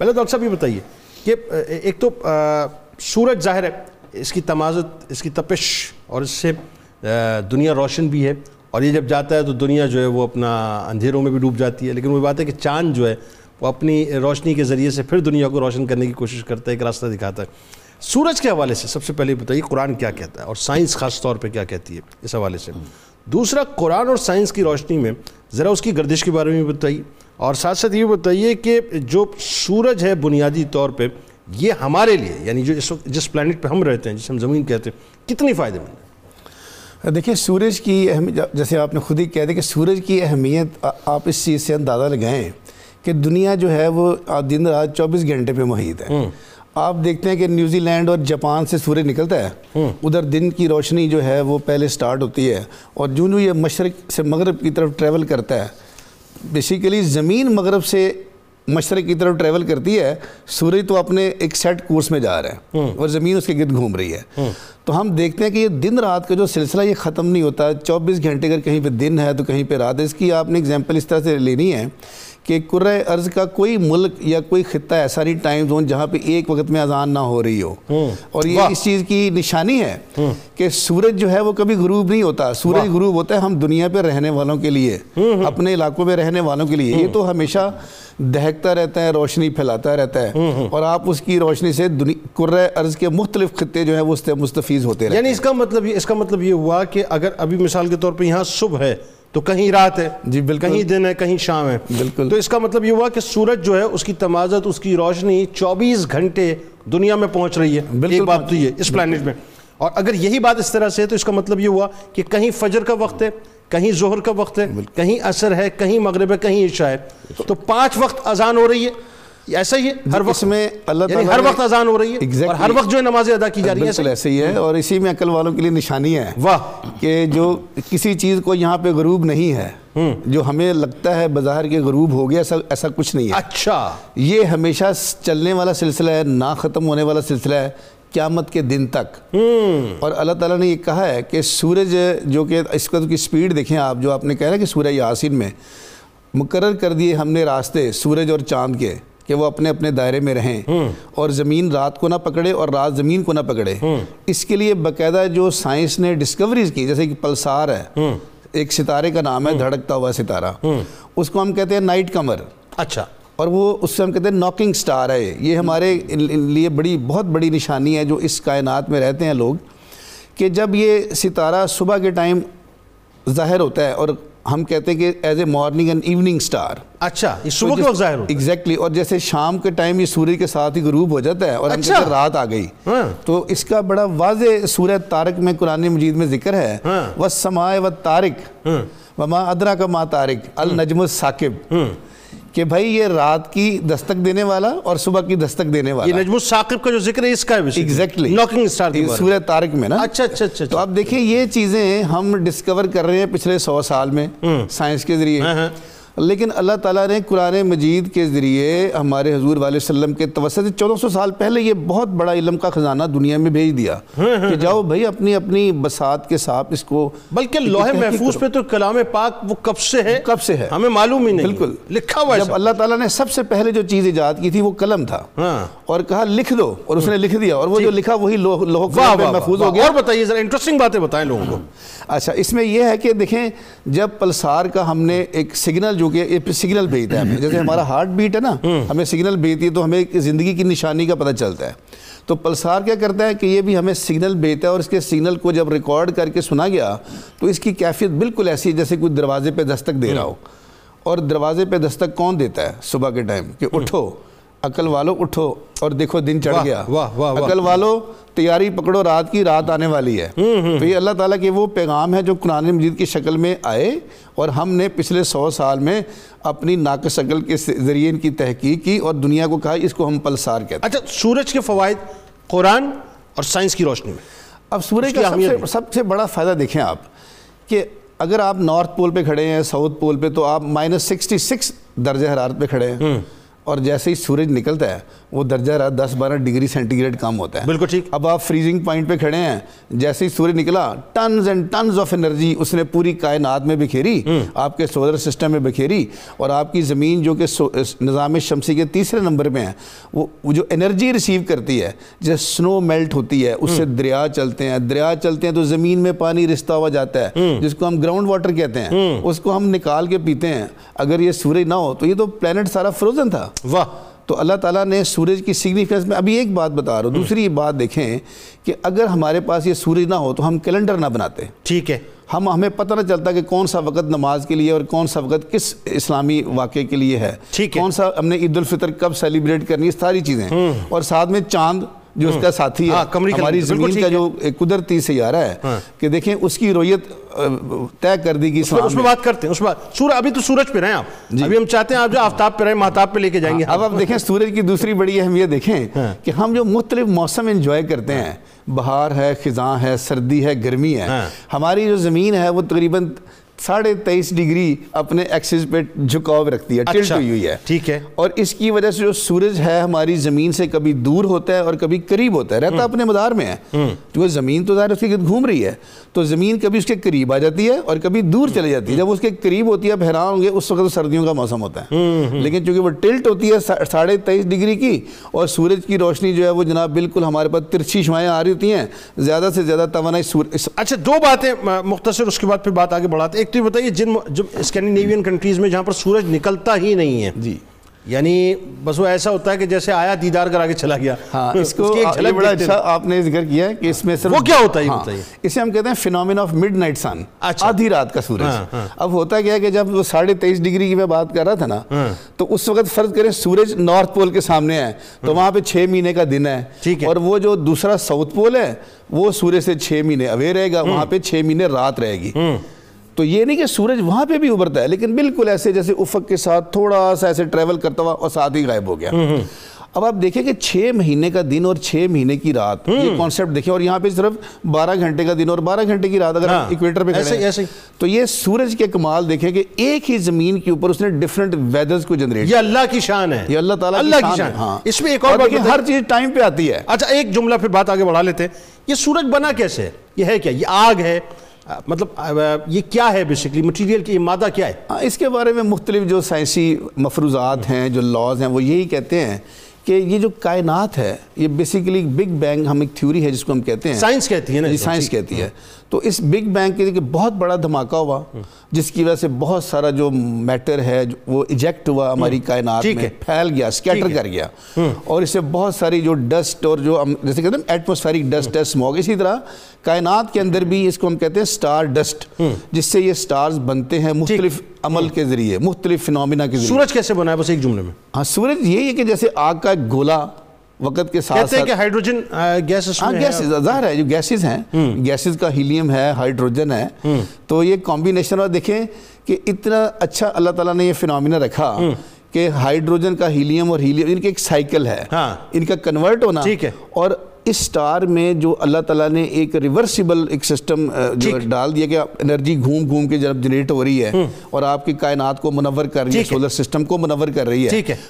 پہلے ڈاکٹر صاحب یہ بتائیے کہ ایک تو سورج ظاہر ہے اس کی تمازت اس کی تپش اور اس سے دنیا روشن بھی ہے اور یہ جب جاتا ہے تو دنیا جو ہے وہ اپنا اندھیروں میں بھی ڈوب جاتی ہے لیکن وہ بات ہے کہ چاند جو ہے وہ اپنی روشنی کے ذریعے سے پھر دنیا کو روشن کرنے کی کوشش کرتا ہے ایک راستہ دکھاتا ہے۔ سورج کے حوالے سے سب سے پہلے بتائیے قرآن کیا کہتا ہے اور سائنس خاص طور پہ کیا کہتی ہے اس حوالے سے۔ دوسرا قرآن اور سائنس کی روشنی میں ذرا اس کی گردش کے بارے میں بتائیے۔ اور ساتھ ساتھ یہ بتائیے کہ جو سورج ہے بنیادی طور پہ یہ ہمارے لیے یعنی جو اس وقت جس پلانٹ پہ ہم رہتے ہیں جس ہم زمین کہتے ہیں کتنی فائدہ مند ہے؟ دیکھیں سورج کی اہمیت جیسے آپ نے خود ہی کہہ دیا کہ سورج کی اہمیت آپ اس چیز سے اندازہ لگائیں کہ دنیا جو ہے وہ دن رات چوبیس گھنٹے پہ محیط ہے۔ آپ دیکھتے ہیں کہ نیوزی لینڈ اور جاپان سے سورج نکلتا ہے۔ ادھر دن کی روشنی جو ہے وہ پہلے سٹارٹ ہوتی ہے اور جو جو یہ مشرق سے مغرب کی طرف ٹریول کرتا ہے بیسیکلی زمین مغرب سے مشرق کی طرف ٹریول کرتی ہے سورج تو اپنے ایک سیٹ کورس میں جا رہا ہے اور زمین اس کے گرد گھوم رہی ہے۔ تو ہم دیکھتے ہیں کہ یہ دن رات کا جو سلسلہ یہ ختم نہیں ہوتا چوبیس گھنٹے اگر کہیں پہ دن ہے تو کہیں پہ رات ہے۔ اس کی آپ نے اگزامپل اس طرح سے لینی ہے۔ کہ کرہ ارض کا کوئی ملک یا کوئی خطہ ایسا نہیں ٹائم زون جہاں پہ ایک وقت میں اذان نہ ہو رہی ہو۔ اور یہ اس چیز کی نشانی ہے کہ سورج جو ہے وہ کبھی غروب نہیں ہوتا۔ سورج غروب ہوتا ہے ہم دنیا پہ رہنے والوں کے لیے۔ اپنے علاقوں میں رہنے والوں کے لیے۔ یہ تو ہمیشہ دہکتا رہتا ہے روشنی پھیلاتا رہتا ہے۔ اور آپ اس کی روشنی سے کرہ ارض کے مختلف خطے جو ہیں وہ مستفیض ہوتے رہتے ہیں۔ یعنی اس کا مطلب اس کا مطلب یہ ہوا کہ اگر ابھی مثال کے طور پہ یہاں صبح ہے تو کہیں رات ہے۔ جی بالکل۔ کہیں دن ہے کہیں شام ہے۔ بالکل۔ تو اس کا مطلب یہ ہوا کہ سورج جو ہے اس کی تمازت اس کی روشنی چوبیس گھنٹے دنیا میں پہنچ رہی ہے۔ ایک بات تو یہ اس پلانٹ میں۔ اور اگر یہی بات اس طرح سے ہے تو اس کا مطلب یہ ہوا کہ کہیں فجر کا وقت ہے کہیں ظہر کا وقت ہے کہیں عصر ہے کہیں مغرب ہے کہیں عشاء ہے۔ تو پانچ وقت اذان ہو رہی ہے۔ ایسا ہی ہے ہر وقت میں اللہ یعنی تعالیٰ ہر وقت اذان ہو رہی ہے اور ہر وقت جو نمازیں ادا کی جا رہی ہیں بالکل ایسے ہی ہے اور اسی میں عقل والوں کے لیے نشانی ہے واہ۔ کہ جو کسی چیز کو یہاں پہ غروب نہیں ہے جو ہمیں لگتا ہے بظاہر کے غروب ہو گیا ایسا کچھ نہیں ہے۔ اچھا۔ یہ ہمیشہ چلنے والا سلسلہ ہے نہ ختم ہونے والا سلسلہ ہے قیامت کے دن تک۔ اور اللہ تعالیٰ نے یہ کہا ہے کہ سورج جو کہ اس کو کی سپیڈ دیکھیں آپ جو آپ نے کہہ رہا ہے کہ سورج یاسین میں مقرر کر دیے ہم نے راستے سورج اور چاند کے۔ کہ وہ اپنے اپنے دائرے میں رہیں اور زمین رات کو نہ پکڑے اور رات زمین کو نہ پکڑے۔ اس کے لیے باقاعدہ جو سائنس نے ڈسکوریز کی جیسے کہ پلسار ہے ایک ستارے کا نام ہے دھڑکتا ہوا ستارہ۔ اس کو ہم کہتے ہیں نائٹ کمر اچھا۔ اور وہ اس سے ہم کہتے ہیں ناکنگ سٹار ہے۔ یہ ہمارے لیے بڑی بہت بڑی نشانی ہے جو اس کائنات میں رہتے ہیں لوگ کہ جب یہ ستارہ صبح کے ٹائم ظاہر ہوتا ہے اور ہم کہتے ہیں کہ as a morning and evening star اچھا یہ صبح کے وقت ظاہر ہوتا ہے۔ ایگزیکٹلی اور جیسے شام کے ٹائم یہ سورج کے ساتھ ہی غروب ہو جاتا ہے اور ہم کہتے ہیں اچھا۔ رات آ گئی۔ ہاں۔ تو اس کا بڑا واضح سورہ تارک میں قرآن مجید میں ذکر ہے۔ ہاں۔ وَالسَّمَائِ وَالتَّارِق ہاں۔ وَمَا أَدْرَاكَ مَا تَارِق النجم الساکب کہ بھائی یہ رات کی دستک دینے والا اور صبح کی دستک دینے والا۔ یہ نجم الساقب کا جو ذکر ہے اس کا ہے ایگزیکٹلی ناکنگ سٹار کی سورہ تارک میں نا۔ اچھا اچھا اچھا تو اب دیکھیں یہ چیزیں ہم ڈسکور کر رہے ہیں پچھلے سو سال میں سائنس کے ذریعے۔ ہاں، ہاں۔ لیکن اللہ تعالیٰ نے قرآن مجید کے ذریعے ہمارے حضور علیہ وسلم کے توسط چودہ سو سال پہلے یہ بہت بڑا علم کا خزانہ دنیا میں بھیج دیا کہ جاؤ بھائی اپنی اپنی بسات کے ساتھ اس کو بلکہ لوح محفوظ پہ تو کلام پاک وہ کب سے ہے؟ کب سے ہے؟ ہمیں معلوم ہی نہیں۔ بالکل۔ لکھا ہوا جب اللہ تعالیٰ نے سب سے پہلے جو چیز ایجاد کی تھی وہ قلم تھا۔ ہاں۔ اور کہا لکھ دو اور اس نے لکھ دیا۔ اور وہ جی۔ جو لکھا وہی لوح محفوظ ہو گیا۔ اور بتائیے ذرا انٹرسٹنگ باتیں بتائیں لوگوں کو۔ اچھا اس میں یہ ہے کہ دیکھیں جب پلسار کا ہم نے ایک سگنل جو کہ سگنل بھیجتا ہے ہمیں۔ جیسے ہمارا ہارٹ بیٹ ہے نا ہمیں سگنل بھیجتی ہے تو ہمیں زندگی کی نشانی کا پتہ چلتا ہے۔ تو پلسار کیا کرتا ہے کہ یہ بھی ہمیں سگنل بھیجتا ہے اور اس کے سگنل کو جب ریکارڈ کر کے سنا گیا تو اس کی کیفیت بالکل ایسی جیسے کوئی دروازے پہ دستک دے رہا ہو۔ اور دروازے پہ دستک کون دیتا ہے صبح کے ٹائم؟ کہ اٹھو۔ عقل والو اٹھو اور دیکھو دن چڑھ گیا۔ عقل والو تیاری پکڑو رات کی رات آنے والی ہے۔ تو یہ اللہ تعالیٰ کے وہ پیغام ہے جو قرآن مجید کی شکل میں آئے اور ہم نے پچھلے سو سال میں اپنی ناقص شکل کے ذریعے ان کی تحقیق کی اور دنیا کو کہا اس کو ہم پلسار کہتے ہیں۔ اچھا سورج کے فوائد قرآن اور سائنس کی روشنی میں۔ اب سورج کا سب سے بڑا فائدہ دیکھیں آپ کہ اگر آپ نارتھ پول پہ کھڑے ہیں ساؤتھ پول پہ تو آپ مائنس سکسٹی سکس درجہ حرارت پہ کھڑے ہیں۔ اور جیسے ہی سورج نکلتا ہے وہ درجہ رات دس بارہ ڈگری سینٹی گریڈ کم ہوتا ہے۔ بالکل ٹھیک۔ اب آپ فریزنگ پوائنٹ پہ کھڑے ہیں جیسے ہی سورج نکلا tons and tons of energy اس نے پوری کائنات میں بکھیری آپ کے سولر سسٹم میں بکھیری اور آپ کی زمین جو کہ نظام شمسی کے تیسرے نمبر پہ ہیں وہ جو انرجی ریسیو کرتی ہے جیسے سنو میلٹ ہوتی ہے اس سے دریا چلتے ہیں۔ دریا چلتے ہیں تو زمین میں پانی رشتہ ہوا جاتا ہے جس کو ہم گراؤنڈ واٹر کہتے ہیں۔ اس کو ہم نکال کے پیتے ہیں۔ اگر یہ سورج نہ ہو تو یہ تو پلانٹ سارا فروزن تھا۔ واہ۔ تو اللہ تعالیٰ نے سورج کی سگنیفیکنس میں ابھی ایک بات بتا رہا ہوں۔ دوسری بات دیکھیں کہ اگر ہمارے پاس یہ سورج نہ ہو تو ہم کیلنڈر نہ بناتے۔ ٹھیک ہے۔ ہم ہمیں پتہ نہ چلتا کہ کون سا وقت نماز کے لیے اور کون سا وقت کس اسلامی واقعے کے لیے ہے۔ کون سا ہم نے عید الفطر کب سیلیبریٹ کرنی ہے ساری چیزیں۔ اور ساتھ میں چاند جو اس کا ساتھی ہے ہاں، ہماری زمین کا جو قدرتی سیارہ ہے ہاں۔ کہ دیکھیں اس کی رویت طے کر دی گی اس میں بات کرتے ہیں اس ابھی تو سورج پہ رہے ہیں آپ۔ جی۔ ابھی ہم چاہتے ہیں آپ جو آفتاب پہ رہیں مہتاب پہ لے کے جائیں گے۔ اب آپ دیکھیں سورج کی دوسری بڑی اہمیت دیکھیں ہاں۔ کہ ہم جو مختلف موسم انجوائے کرتے ہیں بہار ہے خزاں ہے سردی ہے گرمی ہے۔ ہماری جو زمین ہے وہ تقریباً ساڑھے تیئیس ڈگری اپنے ایکسس پہ جھکاؤ رکھتی ہے ٹلٹ اچھا، ہوئی ہوئی ہے۔ ٹھیک ہے۔ اور اس کی وجہ سے جو سورج ہے ہماری زمین سے کبھی دور ہوتا ہے اور کبھی قریب ہوتا ہے رہتا اپنے مدار میں ہے۔ کیونکہ زمین تو ظاہر اس کے گھوم رہی ہے تو زمین کبھی اس کے قریب آ جاتی ہے اور کبھی دور چلے جاتی ہے۔ جب اس کے قریب ہوتی ہے بہران ہوں گے اس وقت سردیوں کا موسم ہوتا ہے۔ لیکن چونکہ وہ ٹلٹ ہوتی ہے ساڑھے تیئیس ڈگری کی اور سورج کی روشنی جو ہے وہ جناب بالکل ہمارے پاس ترچھی شوائیں آ رہی ہوتی ہیں زیادہ سے زیادہ توانائی اچھا دو باتیں مختصر اس کے بعد پھر بات آگے بڑھاتے ایک تو بتائیے جن جو اسکینڈینیوین کنٹریز میں جہاں پر سورج نکلتا ہی نہیں ہے۔ جی۔ یعنی بس وہ ایسا ہوتا ہے کہ جیسے آیا دیدار کر آگے چلا گیا۔ ہاں اس کو یہ بڑا اچھا آپ نے ذکر کیا ہے کہ اس میں صرف وہ کیا ہوتا ہے؟ یہ ہاں، اسے ہم کہتے ہیں phenomenon of midnight sun آدھی رات کا سورج۔ ہاں۔ اب ہوتا کیا ہے کہ جب وہ ساڑھے تیئیس ڈگری کی میں بات کر رہا تھا نا تو اس وقت فرض کریں سورج نارتھ پول کے سامنے ہے تو وہاں پہ چھ مہینے کا دن ہے۔ اور وہ جو دوسرا ساؤتھ پول ہے وہ سورج سے چھ مہینے اوے رہے گا وہاں پہ چھ مہینے رات رہے گی۔ تو یہ نہیں کہ سورج وہاں پہ بھی ابھرتا ہے لیکن بالکل ایسے جیسے افق کے ساتھ تھوڑا سا ایسے ٹریول کرتا ہوا اور ساتھ ہی غائب ہو گیا۔ اب آپ دیکھیں کہ چھ مہینے کا دن اور چھ مہینے کی رات یہ کانسیپٹ دیکھیں اور یہاں پہ صرف بارہ گھنٹے کا دن اور بارہ گھنٹے کی رات اگر ایکویٹر ہاں، پہ کھڑے ہیں تو یہ سورج کے کمال دیکھیں کہ ایک ہی زمین کے اوپر اس نے ڈیفرنٹ ویدرز کو جنریٹ یہ اللہ کی شان ہے۔ یہ اللہ تعالیٰ اللہ کی شان ہاں۔ اس میں ایک اور بات ہر چیز ٹائم پہ آتی ہے۔ اچھا ایک جملہ پھر بات آگے بڑھا لیتے۔ ہیں یہ سورج بنا کیسے ہے؟ یہ ہے کیا؟ یہ آگ ہے۔ مطلب یہ کیا ہے بیسکلی مٹیریل کی مادہ کیا ہے؟ ہاں، اس کے بارے میں مختلف جو سائنسی مفروضات ہیں جو لاز ہیں وہ یہی کہتے ہیں کہ یہ جو کائنات ہے یہ بیسیکلی بگ بینگ ہم ایک تھیوری ہے جس کو ہم کہتے ہیں۔ سائنس کہتی ہے نا جی سائنس کہتی ہے۔ تو اس بگ بینگ کے لیے بہت بڑا دھماکہ ہوا جس کی وجہ سے بہت سارا جو میٹر ہے وہ ایجیکٹ ہوا ہماری کائنات میں پھیل گیا سکیٹر کر گیا۔ اور اس سے بہت ساری جو ڈسٹ اور جو جیسے کہتے ہیں ایٹموسفیرک ڈسٹ ہے سموگ اسی طرح کائنات کے اندر بھی اس کو ہم کہتے ہیں سٹار ڈسٹ جس سے یہ سٹارز بنتے ہیں مختلف عمل کے ذریعے مختلف فنومینا کے ذریعے۔ سورج کیسے بنا ہے بس ایک جملے میں۔ ہاں سورج یہی ہے کہ جیسے آگ کا ایک گولا وقت کے ساتھ کہتے ہیں کہ ہائیڈروجن گیسز ہاں گیسز ظاہر ہے جو گیسز ہیں گیسز کا ہیلیم ہے ہائیڈروجن ہے۔ تو یہ کمبینیشن اور دیکھیں کہ اتنا اچھا اللہ تعالیٰ نے یہ فنومینا رکھا کہ ہائیڈروجن کا ہیلیم اور ہیلیم ان کے ایک سائیکل ہے۔ ہاں۔ ان کا کنورٹ ہونا۔ ٹھیک ہے۔ اور اس سٹار میں جو اللہ تعالیٰ نے ایک ریورسیبل ایک سسٹم جو ڈال دیا کہ انرجی گھوم گھوم کے جب جنریٹ ہو رہی ہے اور آپ کی کائنات کو منور کر رہی ہے سولر سسٹم کو منور کر رہی ہے۔